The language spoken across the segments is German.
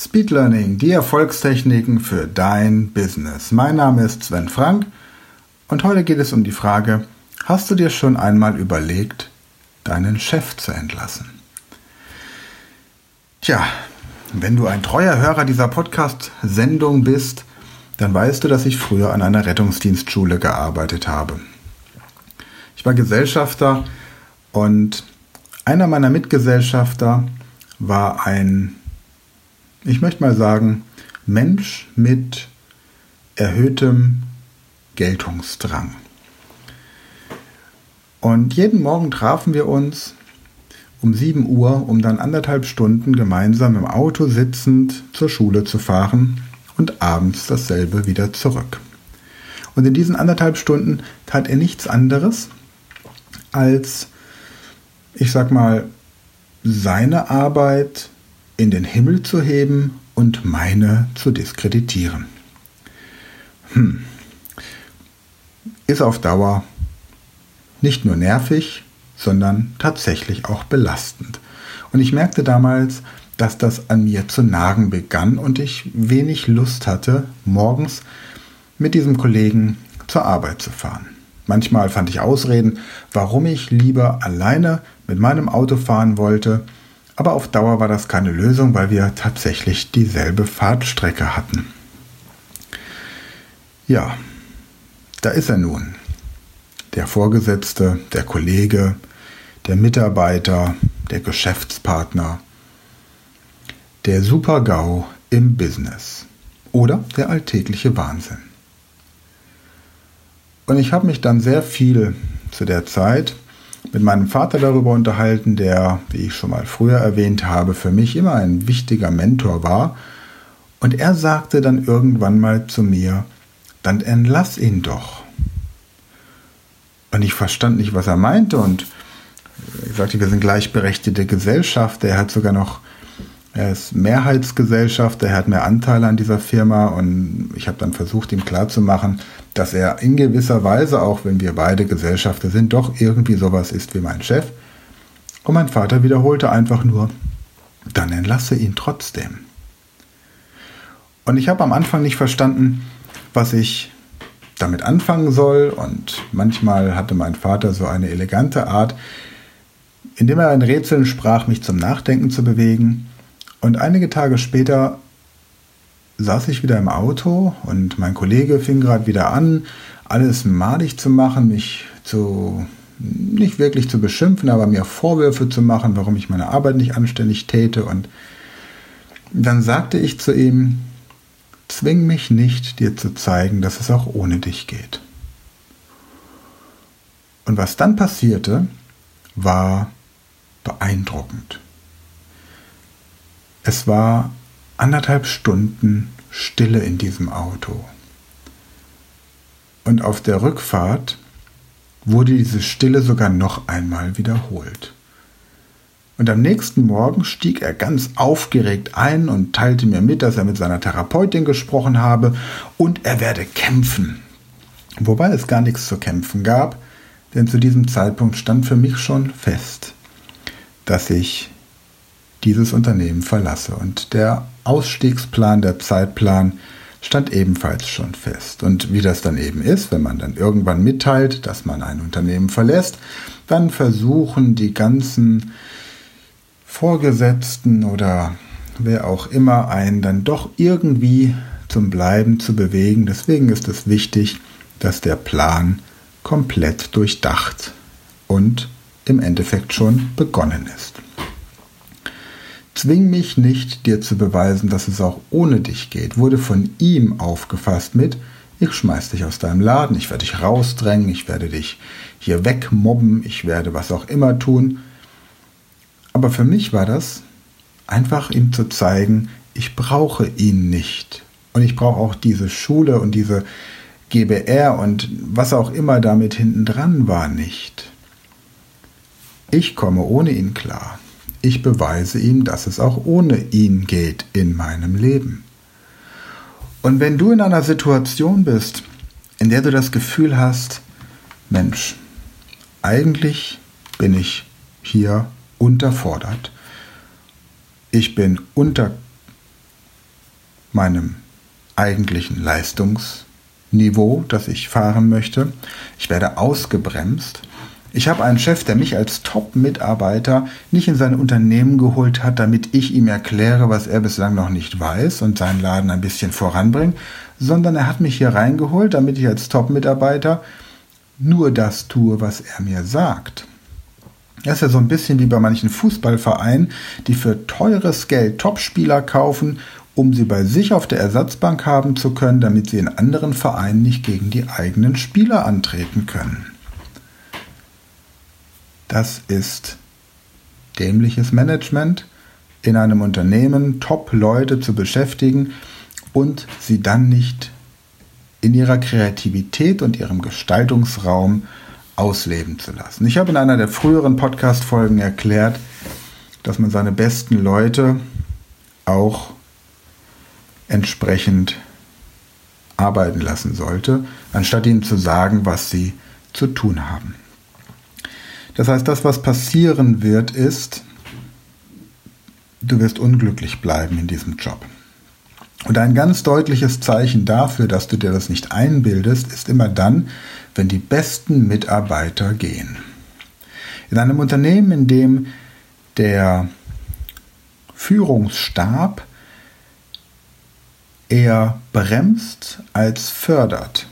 Speed Learning, die Erfolgstechniken für dein Business. Mein Name ist Sven Frank und heute geht es um die Frage, hast du dir schon einmal überlegt, deinen Chef zu entlassen? Tja, wenn du ein treuer Hörer dieser Podcast-Sendung bist, dann weißt du, dass ich früher an einer Rettungsdienstschule gearbeitet habe. Ich war Gesellschafter und einer meiner Mitgesellschafter war ein ich möchte mal sagen, Mensch mit erhöhtem Geltungsdrang. Und jeden Morgen trafen wir uns um 7 Uhr, um dann anderthalb Stunden gemeinsam im Auto sitzend zur Schule zu fahren und abends dasselbe wieder zurück. Und in diesen anderthalb Stunden tat er nichts anderes, als, ich sag mal, seine Arbeit in den Himmel zu heben und meine zu diskreditieren. Hm. Ist auf Dauer nicht nur nervig, sondern tatsächlich auch belastend. Und ich merkte damals, dass das an mir zu nagen begann und ich wenig Lust hatte, morgens mit diesem Kollegen zur Arbeit zu fahren. Manchmal fand ich Ausreden, warum ich lieber alleine mit meinem Auto fahren wollte aber auf Dauer war das keine Lösung, weil wir tatsächlich dieselbe Fahrtstrecke hatten. Ja, da ist er nun. Der Vorgesetzte, der Kollege, der Mitarbeiter, der Geschäftspartner, der Super-GAU im Business oder der alltägliche Wahnsinn. Und ich habe mich dann sehr viel zu der Zeit mit meinem Vater darüber unterhalten, der, wie ich schon mal früher erwähnt habe, für mich immer ein wichtiger Mentor war. Und er sagte dann irgendwann mal zu mir, dann entlass ihn doch. Und ich verstand nicht, was er meinte und ich sagte, wir sind gleichberechtigte Gesellschaft. Er hat sogar noch, er ist Mehrheitsgesellschaft, er hat mehr Anteile an dieser Firma und ich habe dann versucht, ihm klarzumachen, dass er in gewisser Weise, auch wenn wir beide Gesellschafter sind, doch irgendwie sowas ist wie mein Chef. Und mein Vater wiederholte einfach nur, dann entlasse ihn trotzdem. Und ich habe am Anfang nicht verstanden, was ich damit anfangen soll. Und manchmal hatte mein Vater so eine elegante Art, indem er in Rätseln sprach, mich zum Nachdenken zu bewegen. Und einige Tage später saß ich wieder im Auto und mein Kollege fing gerade wieder an, alles madig zu machen, mich zu nicht wirklich zu beschimpfen, aber mir Vorwürfe zu machen, warum ich meine Arbeit nicht anständig täte. Und dann sagte ich zu ihm, zwing mich nicht, dir zu zeigen, dass es auch ohne dich geht. Und was dann passierte, war beeindruckend. Es war anderthalb Stunden Stille in diesem Auto. Und auf der Rückfahrt wurde diese Stille sogar noch einmal wiederholt. Und am nächsten Morgen stieg er ganz aufgeregt ein und teilte mir mit, dass er mit seiner Therapeutin gesprochen habe und er werde kämpfen. Wobei es gar nichts zu kämpfen gab, denn zu diesem Zeitpunkt stand für mich schon fest, dass ich dieses Unternehmen verlasse. Und der Ausstiegsplan, der Zeitplan stand ebenfalls schon fest. Und wie das dann eben ist, wenn man dann irgendwann mitteilt, dass man ein Unternehmen verlässt, dann versuchen die ganzen Vorgesetzten oder wer auch immer einen dann doch irgendwie zum Bleiben zu bewegen. Deswegen ist es wichtig, dass der Plan komplett durchdacht und im Endeffekt schon begonnen ist. Zwing mich nicht, dir zu beweisen, dass es auch ohne dich geht, wurde von ihm aufgefasst mit, ich schmeiß dich aus deinem Laden, ich werde dich rausdrängen, ich werde dich hier wegmobben, ich werde was auch immer tun. Aber für mich war das einfach ihm zu zeigen, ich brauche ihn nicht. Und ich brauche auch diese Schule und diese GBR und was auch immer damit hinten dran war nicht. Ich komme ohne ihn klar ich beweise ihm, dass es auch ohne ihn geht in meinem Leben. Und wenn du in einer Situation bist, in der du das Gefühl hast, Mensch, eigentlich bin ich hier unterfordert, ich bin unter meinem eigentlichen Leistungsniveau, das ich fahren möchte. Ich werde ausgebremst. Ich habe einen Chef, der mich als Top-Mitarbeiter nicht in sein Unternehmen geholt hat, damit ich ihm erkläre, was er bislang noch nicht weiß und seinen Laden ein bisschen voranbringt, sondern er hat mich hier reingeholt, damit ich als Top-Mitarbeiter nur das tue, was er mir sagt. Das ist ja so ein bisschen wie bei manchen Fußballvereinen, die für teures Geld Topspieler kaufen, um sie bei sich auf der Ersatzbank haben zu können, damit sie in anderen Vereinen nicht gegen die eigenen Spieler antreten können. Das ist dämliches Management, in einem Unternehmen Top-Leute zu beschäftigen und sie dann nicht in ihrer Kreativität und ihrem Gestaltungsraum ausleben zu lassen. Ich habe in einer der früheren Podcast-Folgen erklärt, dass man seine besten Leute auch entsprechend arbeiten lassen sollte, anstatt ihnen zu sagen, was sie zu tun haben. Das heißt, das, was passieren wird, ist, du wirst unglücklich bleiben in diesem Job. Und ein ganz deutliches Zeichen dafür, dass du dir das nicht einbildest, ist immer dann, wenn die besten Mitarbeiter gehen. In einem Unternehmen, in dem der Führungsstab eher bremst als fördert,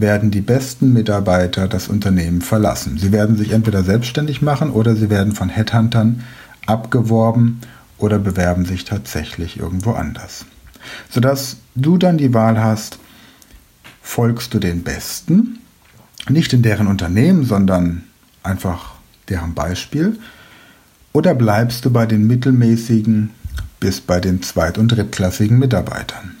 werden die besten Mitarbeiter das Unternehmen verlassen. Sie werden sich entweder selbstständig machen oder sie werden von Headhuntern abgeworben oder bewerben sich tatsächlich irgendwo anders sodass du dann die Wahl hast, folgst du den Besten, nicht in deren Unternehmen, sondern einfach deren Beispiel, oder bleibst du bei den mittelmäßigen bis bei den zweit- und drittklassigen Mitarbeitern.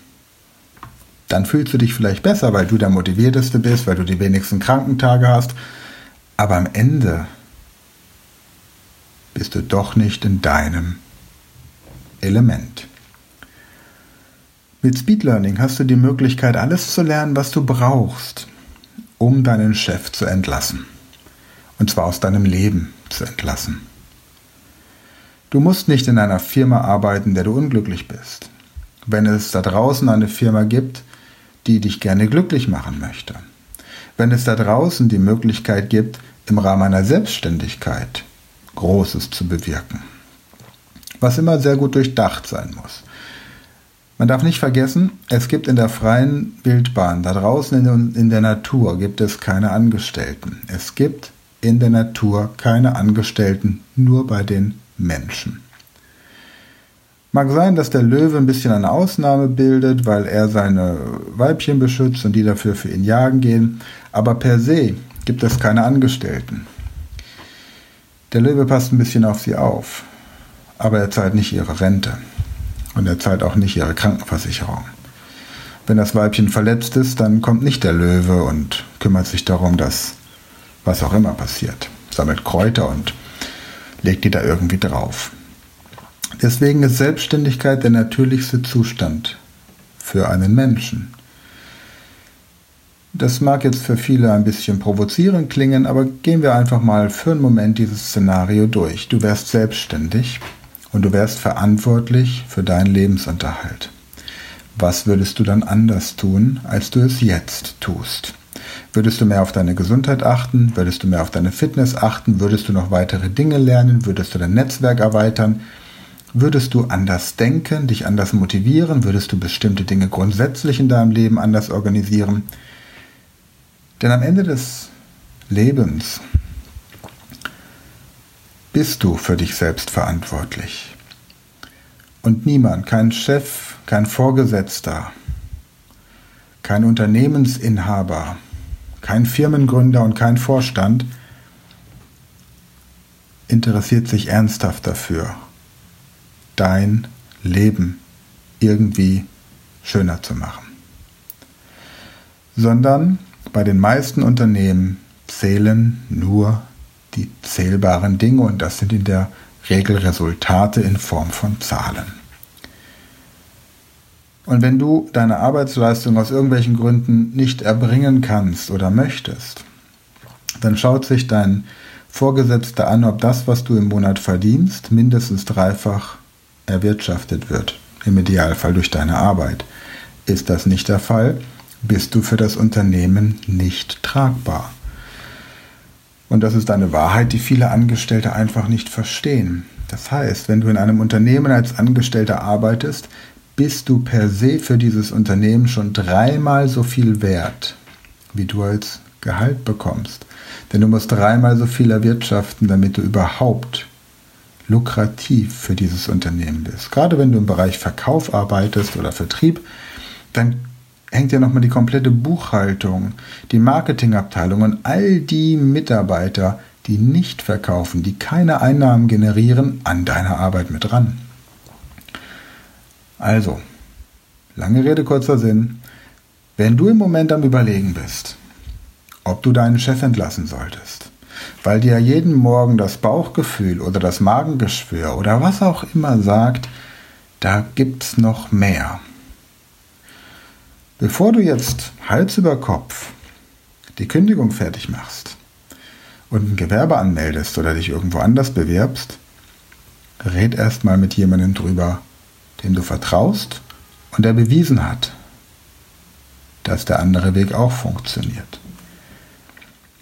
Dann fühlst du dich vielleicht besser, weil du der motivierteste bist, weil du die wenigsten Krankentage hast, aber am Ende bist du doch nicht in deinem Element. Mit Speed Learning hast du die Möglichkeit, alles zu lernen, was du brauchst, um deinen Chef zu entlassen. Und zwar aus deinem Leben zu entlassen. Du musst nicht in einer Firma arbeiten, der du unglücklich bist. Wenn es da draußen eine Firma gibt, die dich gerne glücklich machen möchte. Wenn es da draußen die Möglichkeit gibt, im Rahmen einer Selbstständigkeit Großes zu bewirken. Was immer sehr gut durchdacht sein muss. Man darf nicht vergessen, es gibt in der freien Wildbahn, da draußen in, in der Natur, gibt es keine Angestellten. Es gibt in der Natur keine Angestellten, nur bei den Menschen. Mag sein, dass der Löwe ein bisschen eine Ausnahme bildet, weil er seine Weibchen beschützt und die dafür für ihn jagen gehen, aber per se gibt es keine Angestellten. Der Löwe passt ein bisschen auf sie auf, aber er zahlt nicht ihre Rente und er zahlt auch nicht ihre Krankenversicherung. Wenn das Weibchen verletzt ist, dann kommt nicht der Löwe und kümmert sich darum, dass was auch immer passiert. Sammelt Kräuter und legt die da irgendwie drauf. Deswegen ist Selbstständigkeit der natürlichste Zustand für einen Menschen. Das mag jetzt für viele ein bisschen provozierend klingen, aber gehen wir einfach mal für einen Moment dieses Szenario durch. Du wärst selbstständig und du wärst verantwortlich für deinen Lebensunterhalt. Was würdest du dann anders tun, als du es jetzt tust? Würdest du mehr auf deine Gesundheit achten? Würdest du mehr auf deine Fitness achten? Würdest du noch weitere Dinge lernen? Würdest du dein Netzwerk erweitern? Würdest du anders denken, dich anders motivieren? Würdest du bestimmte Dinge grundsätzlich in deinem Leben anders organisieren? Denn am Ende des Lebens bist du für dich selbst verantwortlich. Und niemand, kein Chef, kein Vorgesetzter, kein Unternehmensinhaber, kein Firmengründer und kein Vorstand interessiert sich ernsthaft dafür, dein Leben irgendwie schöner zu machen. Sondern bei den meisten Unternehmen zählen nur die zählbaren Dinge und das sind in der Regel Resultate in Form von Zahlen. Und wenn du deine Arbeitsleistung aus irgendwelchen Gründen nicht erbringen kannst oder möchtest, dann schaut sich dein Vorgesetzter an, ob das, was du im Monat verdienst, mindestens dreifach erwirtschaftet wird im Idealfall durch deine Arbeit. Ist das nicht der Fall, bist du für das Unternehmen nicht tragbar. Und das ist eine Wahrheit, die viele Angestellte einfach nicht verstehen. Das heißt, wenn du in einem Unternehmen als Angestellter arbeitest, bist du per se für dieses Unternehmen schon dreimal so viel wert, wie du als Gehalt bekommst. Denn du musst dreimal so viel erwirtschaften, damit du überhaupt lukrativ für dieses Unternehmen bist. Gerade wenn du im Bereich Verkauf arbeitest oder Vertrieb, dann hängt ja nochmal die komplette Buchhaltung, die Marketingabteilung und all die Mitarbeiter, die nicht verkaufen, die keine Einnahmen generieren, an deiner Arbeit mit dran. Also, lange Rede, kurzer Sinn. Wenn du im Moment am Überlegen bist, ob du deinen Chef entlassen solltest, weil dir jeden Morgen das Bauchgefühl oder das Magengeschwür oder was auch immer sagt, da gibt's noch mehr. Bevor du jetzt Hals über Kopf die Kündigung fertig machst und ein Gewerbe anmeldest oder dich irgendwo anders bewirbst, red erstmal mit jemandem drüber, dem du vertraust und der bewiesen hat, dass der andere Weg auch funktioniert.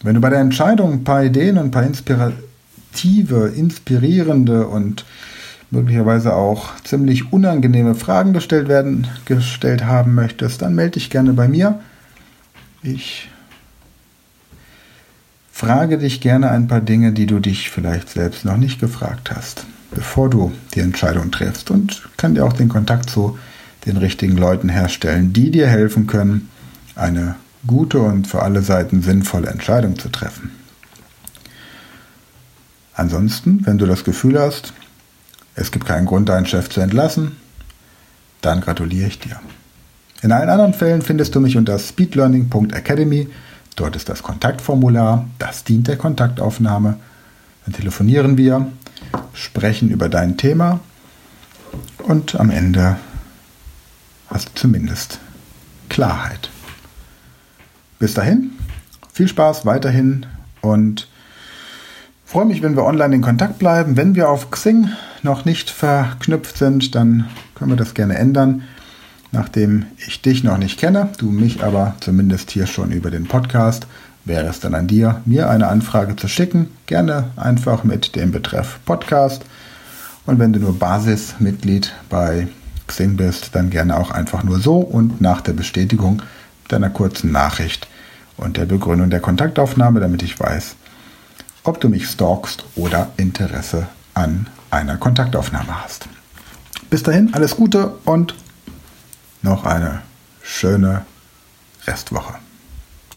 Wenn du bei der Entscheidung ein paar Ideen und ein paar inspirative, inspirierende und möglicherweise auch ziemlich unangenehme Fragen gestellt werden, gestellt haben möchtest, dann melde dich gerne bei mir. Ich frage dich gerne ein paar Dinge, die du dich vielleicht selbst noch nicht gefragt hast, bevor du die Entscheidung triffst und kann dir auch den Kontakt zu den richtigen Leuten herstellen, die dir helfen können, eine gute und für alle Seiten sinnvolle Entscheidung zu treffen. Ansonsten, wenn du das Gefühl hast, es gibt keinen Grund, deinen Chef zu entlassen, dann gratuliere ich dir. In allen anderen Fällen findest du mich unter speedlearning.academy. Dort ist das Kontaktformular, das dient der Kontaktaufnahme. Dann telefonieren wir, sprechen über dein Thema und am Ende hast du zumindest Klarheit. Bis dahin, viel Spaß weiterhin und freue mich, wenn wir online in Kontakt bleiben. Wenn wir auf Xing noch nicht verknüpft sind, dann können wir das gerne ändern. Nachdem ich dich noch nicht kenne, du mich aber zumindest hier schon über den Podcast, wäre es dann an dir, mir eine Anfrage zu schicken. Gerne einfach mit dem Betreff Podcast. Und wenn du nur Basismitglied bei Xing bist, dann gerne auch einfach nur so und nach der Bestätigung deiner kurzen Nachricht und der Begründung der Kontaktaufnahme, damit ich weiß, ob du mich stalkst oder Interesse an einer Kontaktaufnahme hast. Bis dahin alles Gute und noch eine schöne Restwoche.